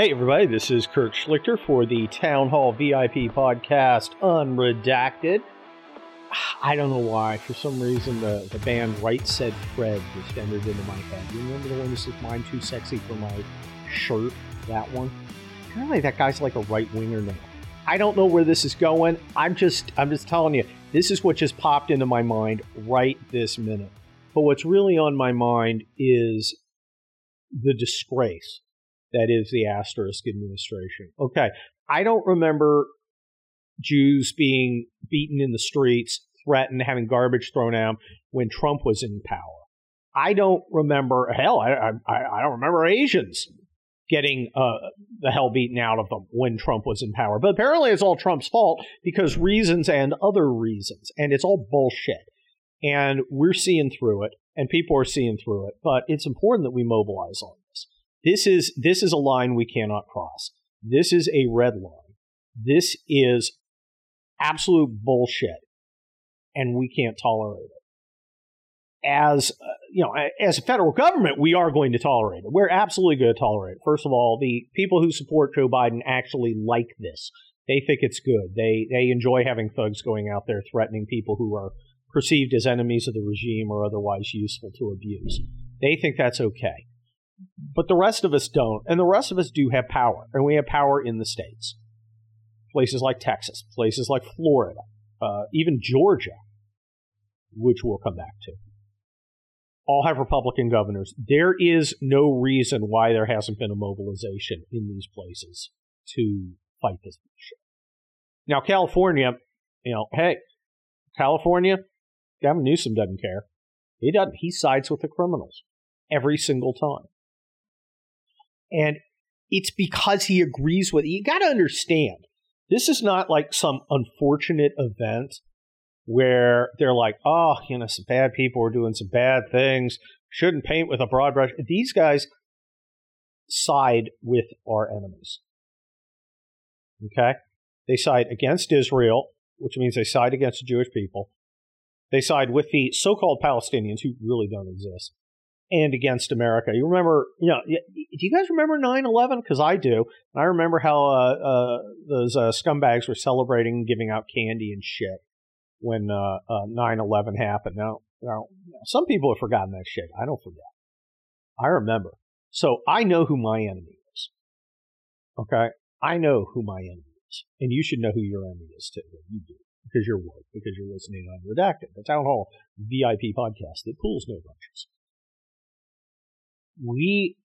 Hey, everybody, this is Kurt Schlichter for the Town Hall VIP podcast, Unredacted. I don't know why. For some reason, the, the band Right Said Fred just entered into my head. You remember the one that says, Mine Too Sexy for My Shirt? That one? Apparently, that guy's like a right winger now. I don't know where this is going. I'm just, I'm just telling you, this is what just popped into my mind right this minute. But what's really on my mind is the disgrace that is the asterisk administration. Okay. I don't remember Jews being beaten in the streets, threatened, having garbage thrown at them when Trump was in power. I don't remember, hell, I, I, I don't remember Asians getting uh, the hell beaten out of them when Trump was in power. But apparently it's all Trump's fault because reasons and other reasons. And it's all bullshit. And we're seeing through it, and people are seeing through it. But it's important that we mobilize on this. Is this is a line we cannot cross. This is a red line. This is absolute bullshit, and we can't tolerate it. As uh, you know, as a federal government, we are going to tolerate it. We're absolutely going to tolerate it. First of all, the people who support Joe Biden actually like this. They think it's good. They they enjoy having thugs going out there threatening people who are perceived as enemies of the regime or otherwise useful to abuse. They think that's okay. But the rest of us don't. And the rest of us do have power. And we have power in the states. Places like Texas, places like Florida, uh, even Georgia, which we'll come back to, all have Republican governors. There is no reason why there hasn't been a mobilization in these places to fight this. Now, California, you know, hey, California, Gavin Newsom doesn't care. He doesn't. He sides with the criminals every single time. And it's because he agrees with it. You got to understand, this is not like some unfortunate event where they're like, oh, you know, some bad people are doing some bad things, shouldn't paint with a broad brush. These guys side with our enemies. Okay? They side against Israel, which means they side against the Jewish people. They side with the so called Palestinians who really don't exist and against America. You remember, you know, do you guys remember 9 11? Because I do. And I remember how uh, uh, those uh, scumbags were celebrating giving out candy and shit when uh, uh, 9 11 happened. Now, now, some people have forgotten that shit. I don't forget. I remember. So I know who my enemy is. Okay? I know who my enemy is. And you should know who your enemy is too. You do. Because you're woke, because you're listening on Redacted, the Town Hall VIP podcast that pulls no punches we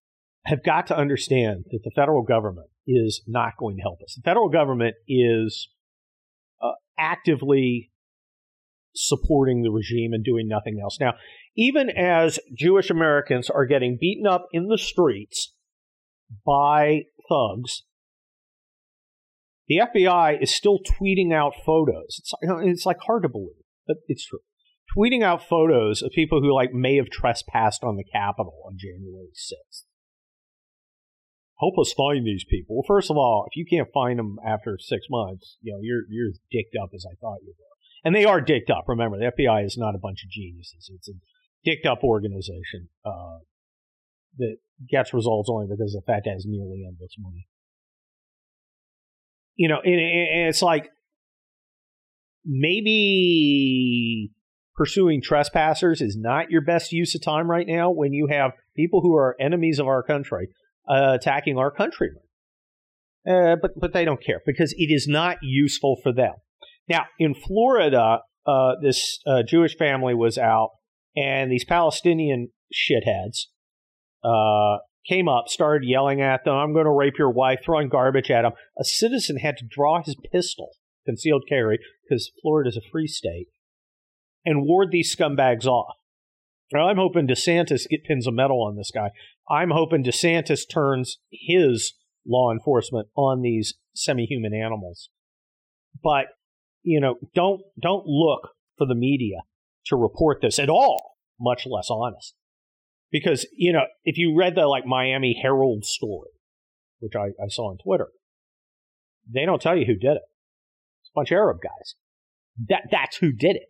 have got to understand that the federal government is not going to help us. The federal government is uh, actively supporting the regime and doing nothing else. Now, even as Jewish Americans are getting beaten up in the streets by thugs, the FBI is still tweeting out photos. It's, it's like hard to believe, but it's true tweeting out photos of people who like may have trespassed on the Capitol on January 6th. Help us find these people. Well, first of all, if you can't find them after six months, you know you're you're as dicked up as I thought you were, and they are dicked up. Remember, the FBI is not a bunch of geniuses; it's a dicked up organization uh, that gets results only because the fact has nearly endless money. You know, and, and it's like maybe pursuing trespassers is not your best use of time right now when you have people who are enemies of our country uh, attacking our countrymen. Uh, but but they don't care because it is not useful for them. Now in Florida, uh, this uh, Jewish family was out, and these Palestinian shitheads uh, came up, started yelling at them, "I'm going to rape your wife," throwing garbage at them. A citizen had to draw his pistol, concealed carry, because Florida is a free state, and ward these scumbags off. I'm hoping DeSantis get pins a medal on this guy. I'm hoping DeSantis turns his law enforcement on these semi-human animals. But you know, don't don't look for the media to report this at all, much less honest. Because you know, if you read the like Miami Herald story, which I, I saw on Twitter, they don't tell you who did it. It's a bunch of Arab guys. That that's who did it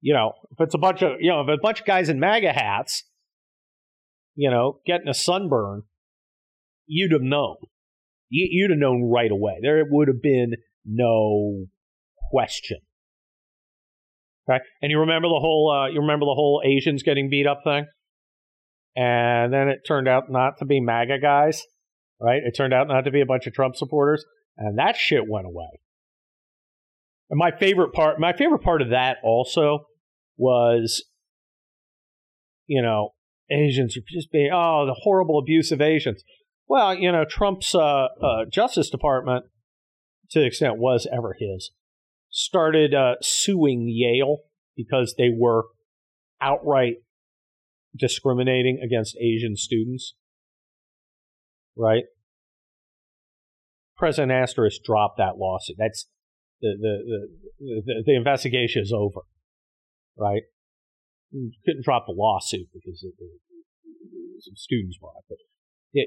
you know, if it's a bunch of, you know, if a bunch of guys in MAGA hats, you know, getting a sunburn, you'd have known. You'd have known right away. There would have been no question. Okay, and you remember the whole uh, you remember the whole Asians getting beat up thing, and then it turned out not to be MAGA guys, right? It turned out not to be a bunch of Trump supporters, and that shit went away. And my favorite part, my favorite part of that also was, you know, Asians are just being oh the horrible abuse of Asians. Well, you know, Trump's uh, uh, Justice Department, to the extent was ever his, started uh, suing Yale because they were outright discriminating against Asian students. Right? President Asterisk dropped that lawsuit. That's the the the, the, the investigation is over. Right? You couldn't drop the lawsuit because of the, some students brought it. But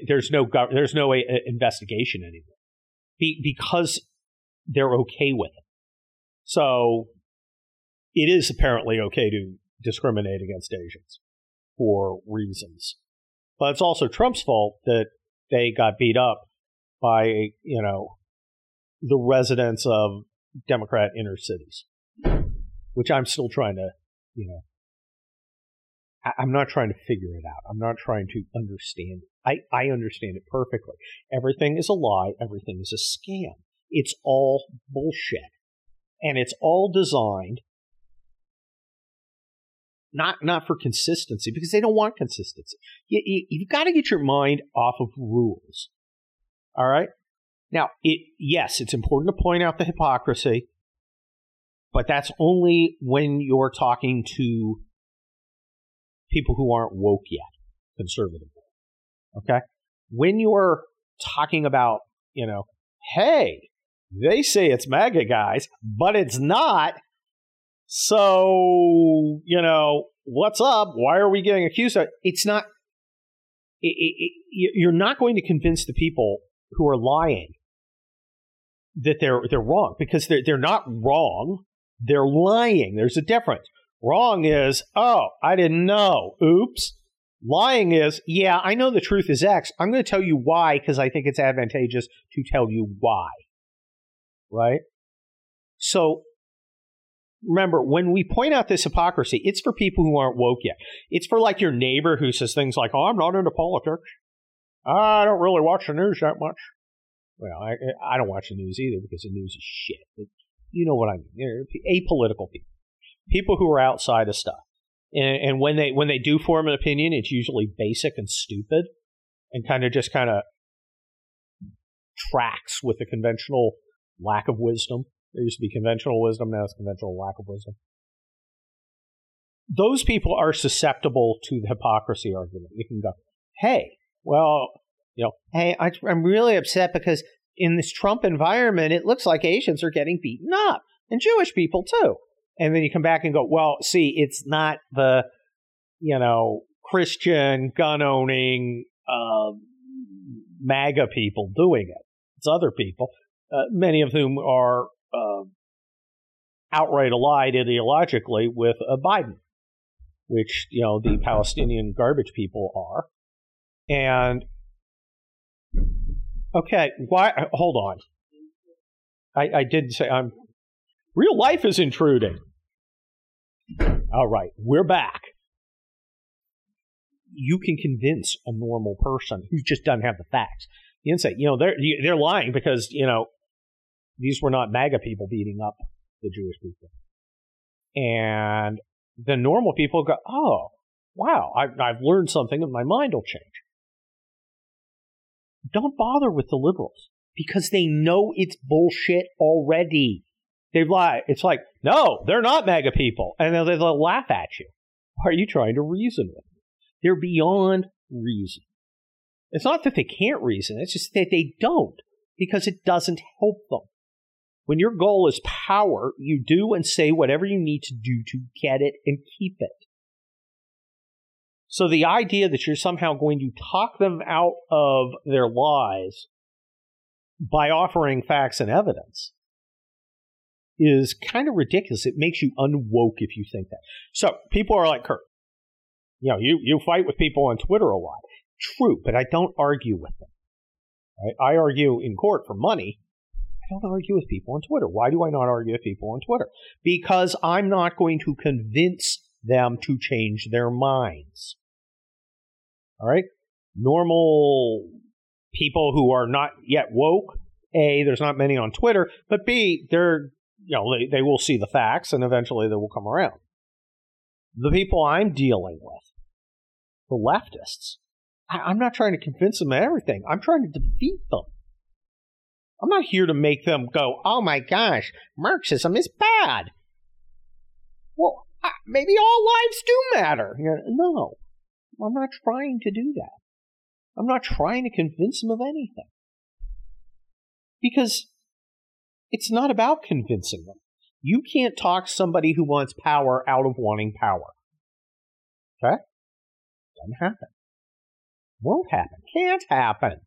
there's no there's no uh, investigation anymore Be- because they're okay with it. So it is apparently okay to discriminate against Asians for reasons, but it's also Trump's fault that they got beat up by you know the residents of Democrat inner cities, which I'm still trying to you know I'm not trying to figure it out. I'm not trying to understand it. I, I understand it perfectly. Everything is a lie. Everything is a scam. It's all bullshit. And it's all designed not not for consistency because they don't want consistency. You, you, you've got to get your mind off of rules. All right. Now, it yes, it's important to point out the hypocrisy, but that's only when you're talking to people who aren't woke yet, conservative. Okay? When you're talking about, you know, hey, they say it's MAGA guys, but it's not. So, you know, what's up? Why are we getting accused of It's not, it, it, it, you're not going to convince the people who are lying that they're they're wrong because they're they're not wrong. They're lying. There's a difference. Wrong is, oh, I didn't know. Oops. Lying is, yeah, I know the truth is X. I'm going to tell you why because I think it's advantageous to tell you why. Right? So remember, when we point out this hypocrisy, it's for people who aren't woke yet. It's for like your neighbor who says things like, oh, I'm not into politics. I don't really watch the news that much. Well, I, I don't watch the news either because the news is shit. But you know what I mean. Apolitical people people who are outside of stuff. And, and when they when they do form an opinion, it's usually basic and stupid, and kind of just kind of tracks with the conventional lack of wisdom. There used to be conventional wisdom, now it's conventional lack of wisdom. Those people are susceptible to the hypocrisy argument. You can go, hey, well, you know, hey, I, I'm really upset because in this Trump environment, it looks like Asians are getting beaten up, and Jewish people too and then you come back and go, well, see, it's not the, you know, Christian gun owning uh, MAGA people doing it. It's other people, uh, many of whom are uh, outright allied ideologically with uh, Biden, which you know the Palestinian garbage people are. And okay, why? Hold on. I, I did say I'm Real life is intruding. All right, we're back. You can convince a normal person who just doesn't have the facts. You can say, you know, they're they're lying because you know these were not MAGA people beating up the Jewish people, and the normal people go, oh, wow, I've, I've learned something, and my mind will change. Don't bother with the liberals because they know it's bullshit already. They lie. It's like, no, they're not MAGA people. And they'll, they'll laugh at you. Why Are you trying to reason with them? They're beyond reason. It's not that they can't reason, it's just that they don't because it doesn't help them. When your goal is power, you do and say whatever you need to do to get it and keep it. So the idea that you're somehow going to talk them out of their lies by offering facts and evidence is kind of ridiculous. It makes you unwoke if you think that. So people are like, Kurt, you know, you, you fight with people on Twitter a lot. True, but I don't argue with them. Right? I argue in court for money. I don't argue with people on Twitter. Why do I not argue with people on Twitter? Because I'm not going to convince them to change their minds. All right? Normal people who are not yet woke, A, there's not many on Twitter, but B, they're, you know, they, they will see the facts and eventually they will come around. The people I'm dealing with, the leftists, I, am not trying to convince them of everything. I'm trying to defeat them. I'm not here to make them go, oh my gosh, Marxism is bad. Well, maybe all lives do matter. No, I'm not trying to do that. I'm not trying to convince them of anything. Because it's not about convincing them. You can't talk somebody who wants power out of wanting power. Okay? Doesn't happen. Won't happen. Can't happen.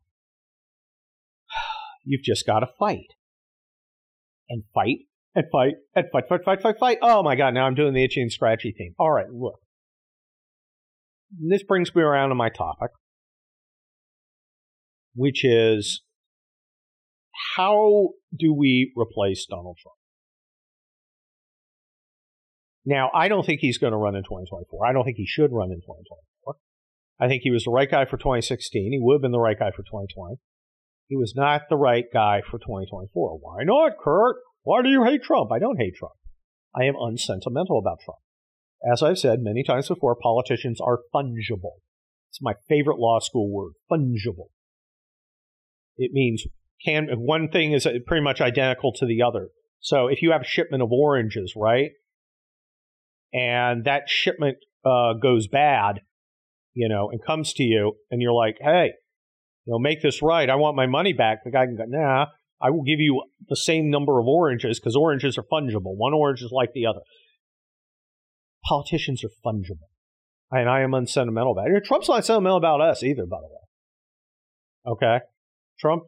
You've just got to fight. And fight, and fight, and fight, fight, fight, fight, fight. Oh my god, now I'm doing the itchy and scratchy thing. All right, look. This brings me around to my topic, which is how do we replace Donald Trump? Now, I don't think he's going to run in 2024. I don't think he should run in 2024. I think he was the right guy for 2016. He would have been the right guy for 2020. He was not the right guy for 2024. Why not, Kurt? Why do you hate Trump? I don't hate Trump. I am unsentimental about Trump. As I've said many times before, politicians are fungible. It's my favorite law school word, fungible. It means can one thing is pretty much identical to the other. So if you have a shipment of oranges, right, and that shipment uh, goes bad, you know, and comes to you, and you're like, hey, you know, make this right. I want my money back. The guy can go, nah, I will give you the same number of oranges because oranges are fungible. One orange is like the other. Politicians are fungible. And I am unsentimental about it. Trump's not sentimental about us either, by the way. Okay? Trump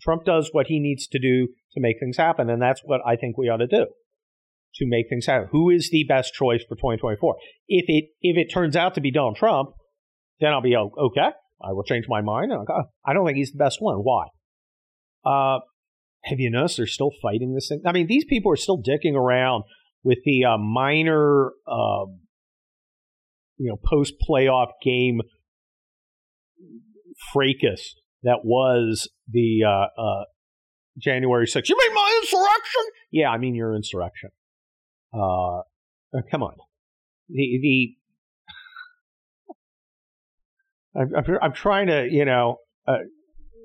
Trump does what he needs to do to make things happen, and that's what I think we ought to do to make things happen. Who is the best choice for 2024? If it if it turns out to be Donald Trump, then I'll be okay. I will change my mind. I don't think he's the best one. Why? Uh, have you noticed they're still fighting this thing? I mean, these people are still dicking around with the uh, minor, uh, you know, post playoff game fracas that was the uh, uh, January 6th. You mean my insurrection? Yeah, I mean your insurrection. Uh, uh come on. The, the I'm, I'm, trying to, you know, uh,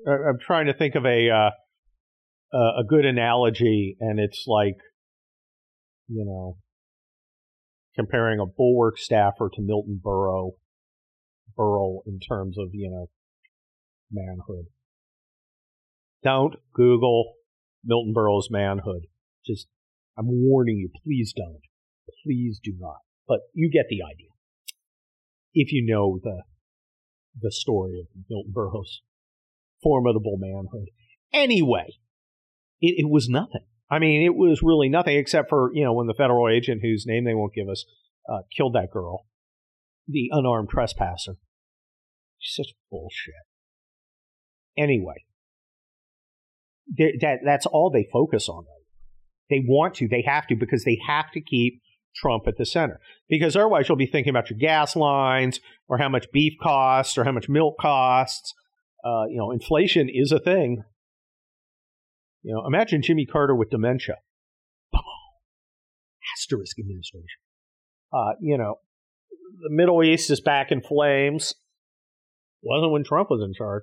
I'm trying to think of a uh, a good analogy, and it's like, you know, comparing a bulwark staffer to Milton Berle, Berle in terms of you know manhood. Don't Google Milton Berle's manhood. Just, I'm warning you, please don't. Please do not. But you get the idea. If you know the the story of Milton Berle's formidable manhood. Anyway, it, it, was nothing. I mean, it was really nothing except for, you know, when the federal agent whose name they won't give us uh, killed that girl, the unarmed trespasser. Such bullshit. Anyway, that that's all they focus on. They want to, they have to, because they have to keep Trump at the center. Because otherwise, you'll be thinking about your gas lines or how much beef costs or how much milk costs. Uh, you know, inflation is a thing. You know, imagine Jimmy Carter with dementia. Boom. Asterisk administration. Uh, you know, the Middle East is back in flames. Wasn't when Trump was in charge.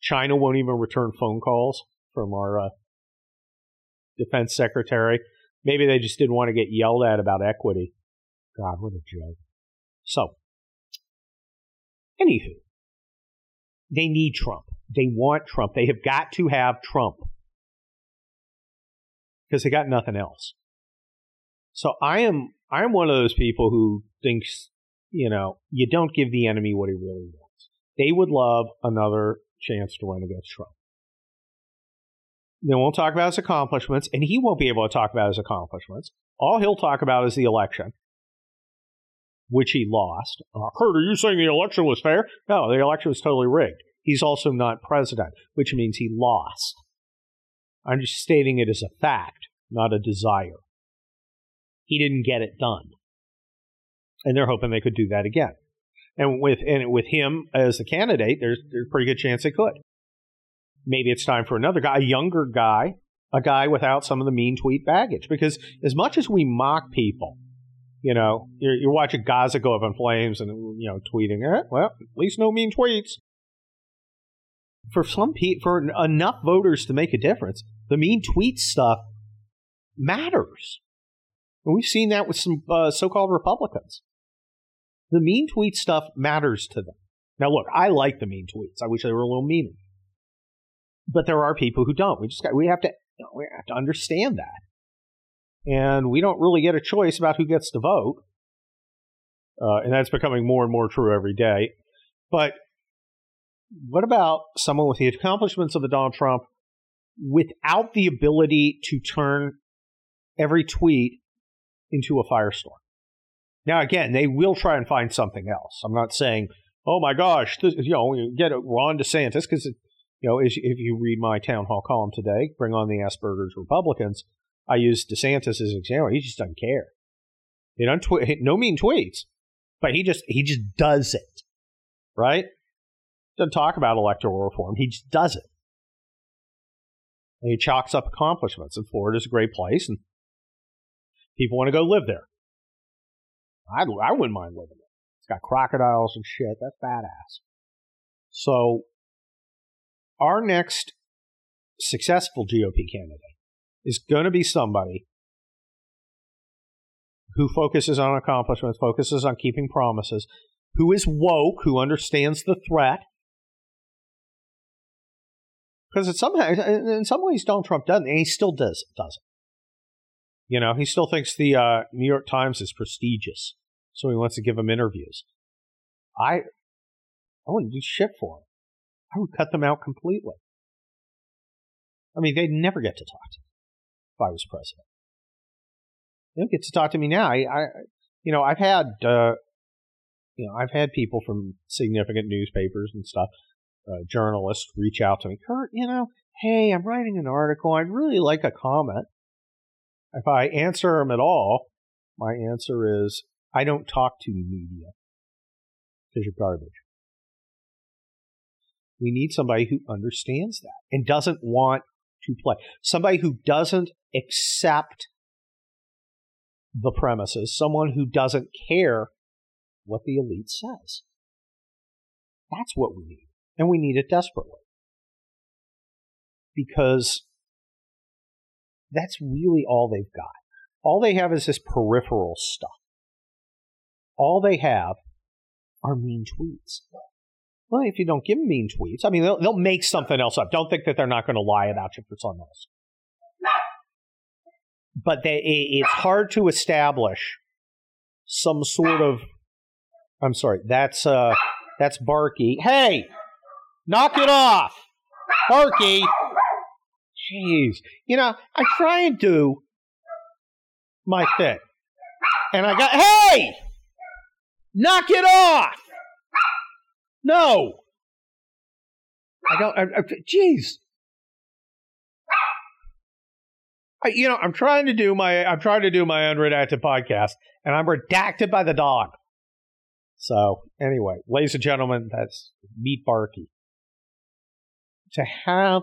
China won't even return phone calls from our uh, defense secretary. Maybe they just didn't want to get yelled at about equity. God, what a joke. So, anywho, they need Trump. They want Trump. They have got to have Trump because they got nothing else. So I am I am one of those people who thinks you know you don't give the enemy what he really wants. They would love another chance to run against Trump. They won't talk about his accomplishments, and he won't be able to talk about his accomplishments. All he'll talk about is the election, which he lost. Uh, Kurt, are you saying the election was fair? No, the election was totally rigged. He's also not president, which means he lost. I'm just stating it as a fact, not a desire. He didn't get it done. And they're hoping they could do that again. And with and with him as the candidate, there's there's a pretty good chance they could. Maybe it's time for another guy, a younger guy, a guy without some of the mean tweet baggage. Because as much as we mock people, you know, you're, you're watching Gaza go up in flames and you know tweeting, eh, well, at least no mean tweets. For some people, for enough voters to make a difference, the mean tweet stuff matters. And we've seen that with some uh, so-called Republicans. The mean tweet stuff matters to them. Now, look, I like the mean tweets. I wish they were a little meaner. But there are people who don't. We just got, we have to you know, we have to understand that, and we don't really get a choice about who gets to vote. Uh, and that's becoming more and more true every day. But what about someone with the accomplishments of a Donald Trump without the ability to turn every tweet into a firestorm? Now, again, they will try and find something else. I'm not saying, oh my gosh, this, you know, get Ron DeSantis because you know, if you read my town hall column today, bring on the Asperger's Republicans. I use DeSantis as an example. He just doesn't care. He tw- no mean tweets, but he just he just does it, right? Doesn't talk about electoral reform. He just does it. And he chalks up accomplishments. And Florida's a great place, and people want to go live there. I I wouldn't mind living there. It's got crocodiles and shit. That's badass. So our next successful GOP candidate is going to be somebody who focuses on accomplishments, focuses on keeping promises, who is woke, who understands the threat. Because in some, in some ways, Donald Trump doesn't, and he still does, doesn't. You know, he still thinks the uh, New York Times is prestigious, so he wants to give them interviews. I, I wouldn't do shit for him. I would cut them out completely. I mean, they'd never get to talk to me if I was president. They don't get to talk to me now. I, I you know, I've had, uh, you know, I've had people from significant newspapers and stuff, uh, journalists reach out to me. Kurt, you know, hey, I'm writing an article. I'd really like a comment. If I answer them at all, my answer is I don't talk to media because you're garbage. We need somebody who understands that and doesn't want to play. Somebody who doesn't accept the premises, someone who doesn't care what the elite says. That's what we need. And we need it desperately. Because that's really all they've got. All they have is this peripheral stuff. All they have are mean tweets. Well, if you don't give them mean tweets, I mean, they'll, they'll make something else up. Don't think that they're not going to lie about you for something else. But they, it's hard to establish some sort of. I'm sorry. That's uh, that's Barky. Hey, knock it off, Barky. Jeez, you know I try and do my thing, and I got hey, knock it off. No. I don't. I, I, jeez. I, you know, I'm trying to do my I'm trying to do my unredacted podcast, and I'm redacted by the dog. So anyway, ladies and gentlemen, that's Meet Barky. To have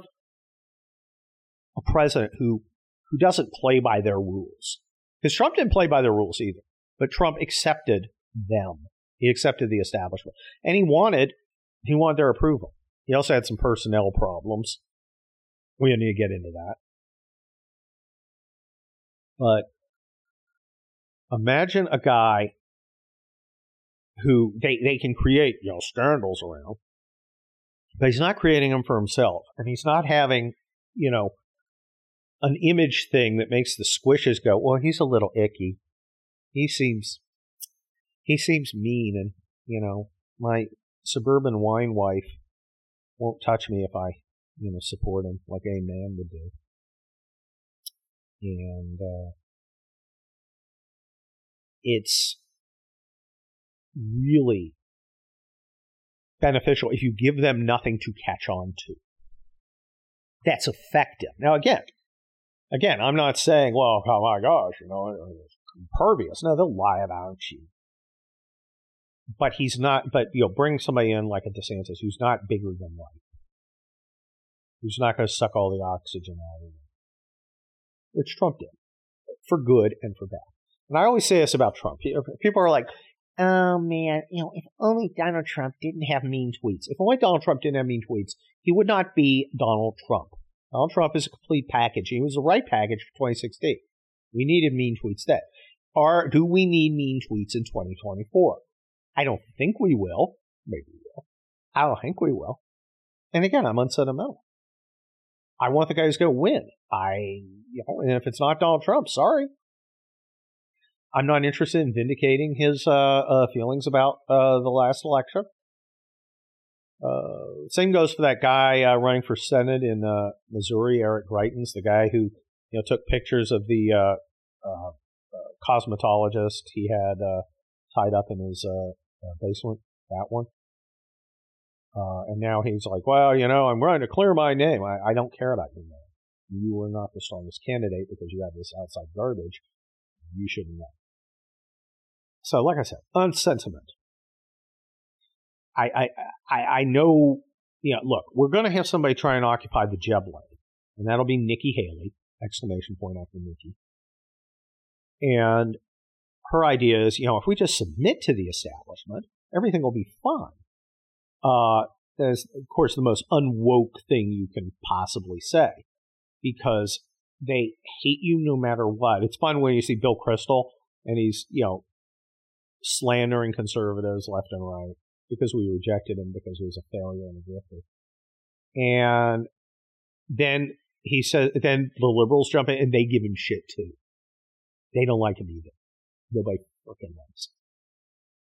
a president who who doesn't play by their rules, because Trump didn't play by their rules either, but Trump accepted them. He accepted the establishment, and he wanted he wanted their approval. He also had some personnel problems. We don't need to get into that. But imagine a guy who they, they can create you know scandals around, but he's not creating them for himself, and he's not having you know an image thing that makes the squishes go. Well, he's a little icky. He seems he seems mean and, you know, my suburban wine wife won't touch me if I, you know, support him like a man would do. And, uh, it's really beneficial if you give them nothing to catch on to. That's effective. Now, again, again, I'm not saying, well, oh my gosh, you know, impervious. No, they'll lie about you. But he's not, but, you know, bring somebody in like a DeSantis who's not bigger than life, who's not going to suck all the oxygen out of him, which Trump did, for good and for bad. And I always say this about Trump. People are like, oh man, you know, if only Donald Trump didn't have mean tweets. If only Donald Trump didn't have mean tweets, he would not be Donald Trump. Donald Trump is a complete package. He was the right package for 2016. We needed mean tweets then. Are do we need mean tweets in 2024? I don't think we will. Maybe we will. I don't think we will. And again, I'm unsentimental. I want the guy who's going to win. I, you know, and if it's not Donald Trump, sorry. I'm not interested in vindicating his uh, uh, feelings about uh, the last election. Uh, same goes for that guy uh, running for Senate in uh, Missouri, Eric Greitens, the guy who you know took pictures of the cosmetologist he had tied up in his basement. That one. and now he's like, well, you know, I'm running to clear my name. I, I don't care about your name. You were not the strongest candidate because you have this outside garbage. You shouldn't know. So, like I said, unsentiment. I, I, I, I know, you know, look, we're going to have somebody try and occupy the Jeb lane, and that'll be Nikki Haley, exclamation point after Nikki. And her idea is, you know, if we just submit to the establishment, everything will be fine. Uh, that's, of course, the most unwoke thing you can possibly say because they hate you no matter what. It's fun when you see Bill Kristol and he's, you know, slandering conservatives left and right because we rejected him because he was a failure and a grifter. And then he says, then the liberals jump in and they give him shit too. They don't like him either. Nobody fucking likes him.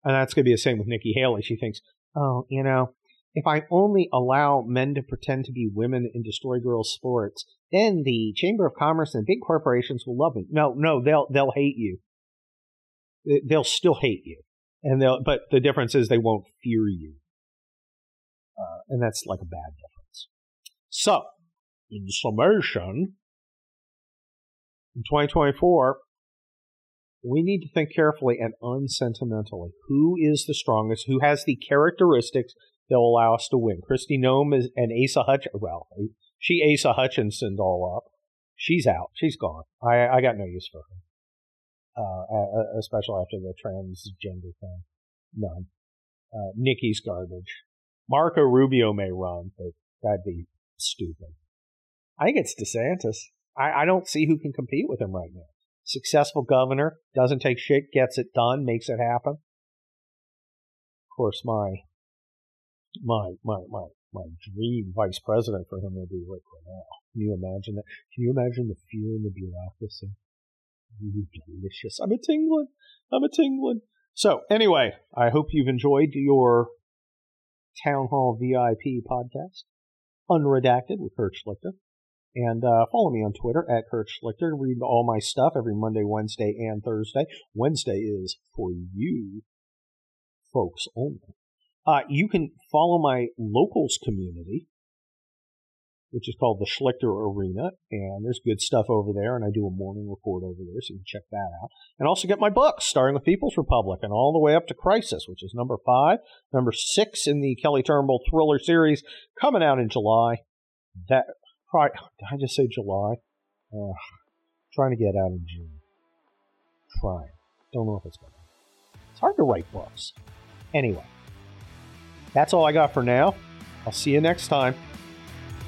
And that's going to be the same with Nikki Haley. She thinks, oh, you know, if I only allow men to pretend to be women and destroy girls' sports, then the Chamber of Commerce and big corporations will love me. No, no, they'll they'll hate you. They'll still hate you. And they'll but the difference is they won't fear you. Uh, and that's like a bad difference. So in summation in 2024 we need to think carefully and unsentimentally. Who is the strongest? Who has the characteristics that will allow us to win? Kristi Noem is, and asa hutch well she asa hutchinsoned all up. She's out. She's gone. I i got no use for her uh, especially after the transgender thing. None. Uh, Nikki's garbage. Marco Rubio may run, but that'd be stupid. I think it's DeSantis. I, I don't see who can compete with him right now. Successful governor, doesn't take shit, gets it done, makes it happen. Of course, my my my my my dream vice president for him would be Rick Grenell. Can you imagine that? Can you imagine the fear in the bureaucracy? Delicious. I'm a tingling. I'm a tingling. So, anyway, I hope you've enjoyed your Town Hall VIP podcast, Unredacted with Kurt Schlichter. And uh, follow me on Twitter at Kurt Schlichter. Read all my stuff every Monday, Wednesday, and Thursday. Wednesday is for you folks only. Uh, you can follow my locals community which is called the Schlichter Arena, and there's good stuff over there, and I do a morning report over there, so you can check that out. And also get my books, starting with People's Republic and all the way up to Crisis, which is number five, number six in the Kelly Turnbull thriller series, coming out in July. That did I just say July? Trying to get out in June. Trying. Don't know if it's going to. It's hard to write books. Anyway, that's all I got for now. I'll see you next time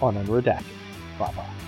on Unredacted. Bye bye.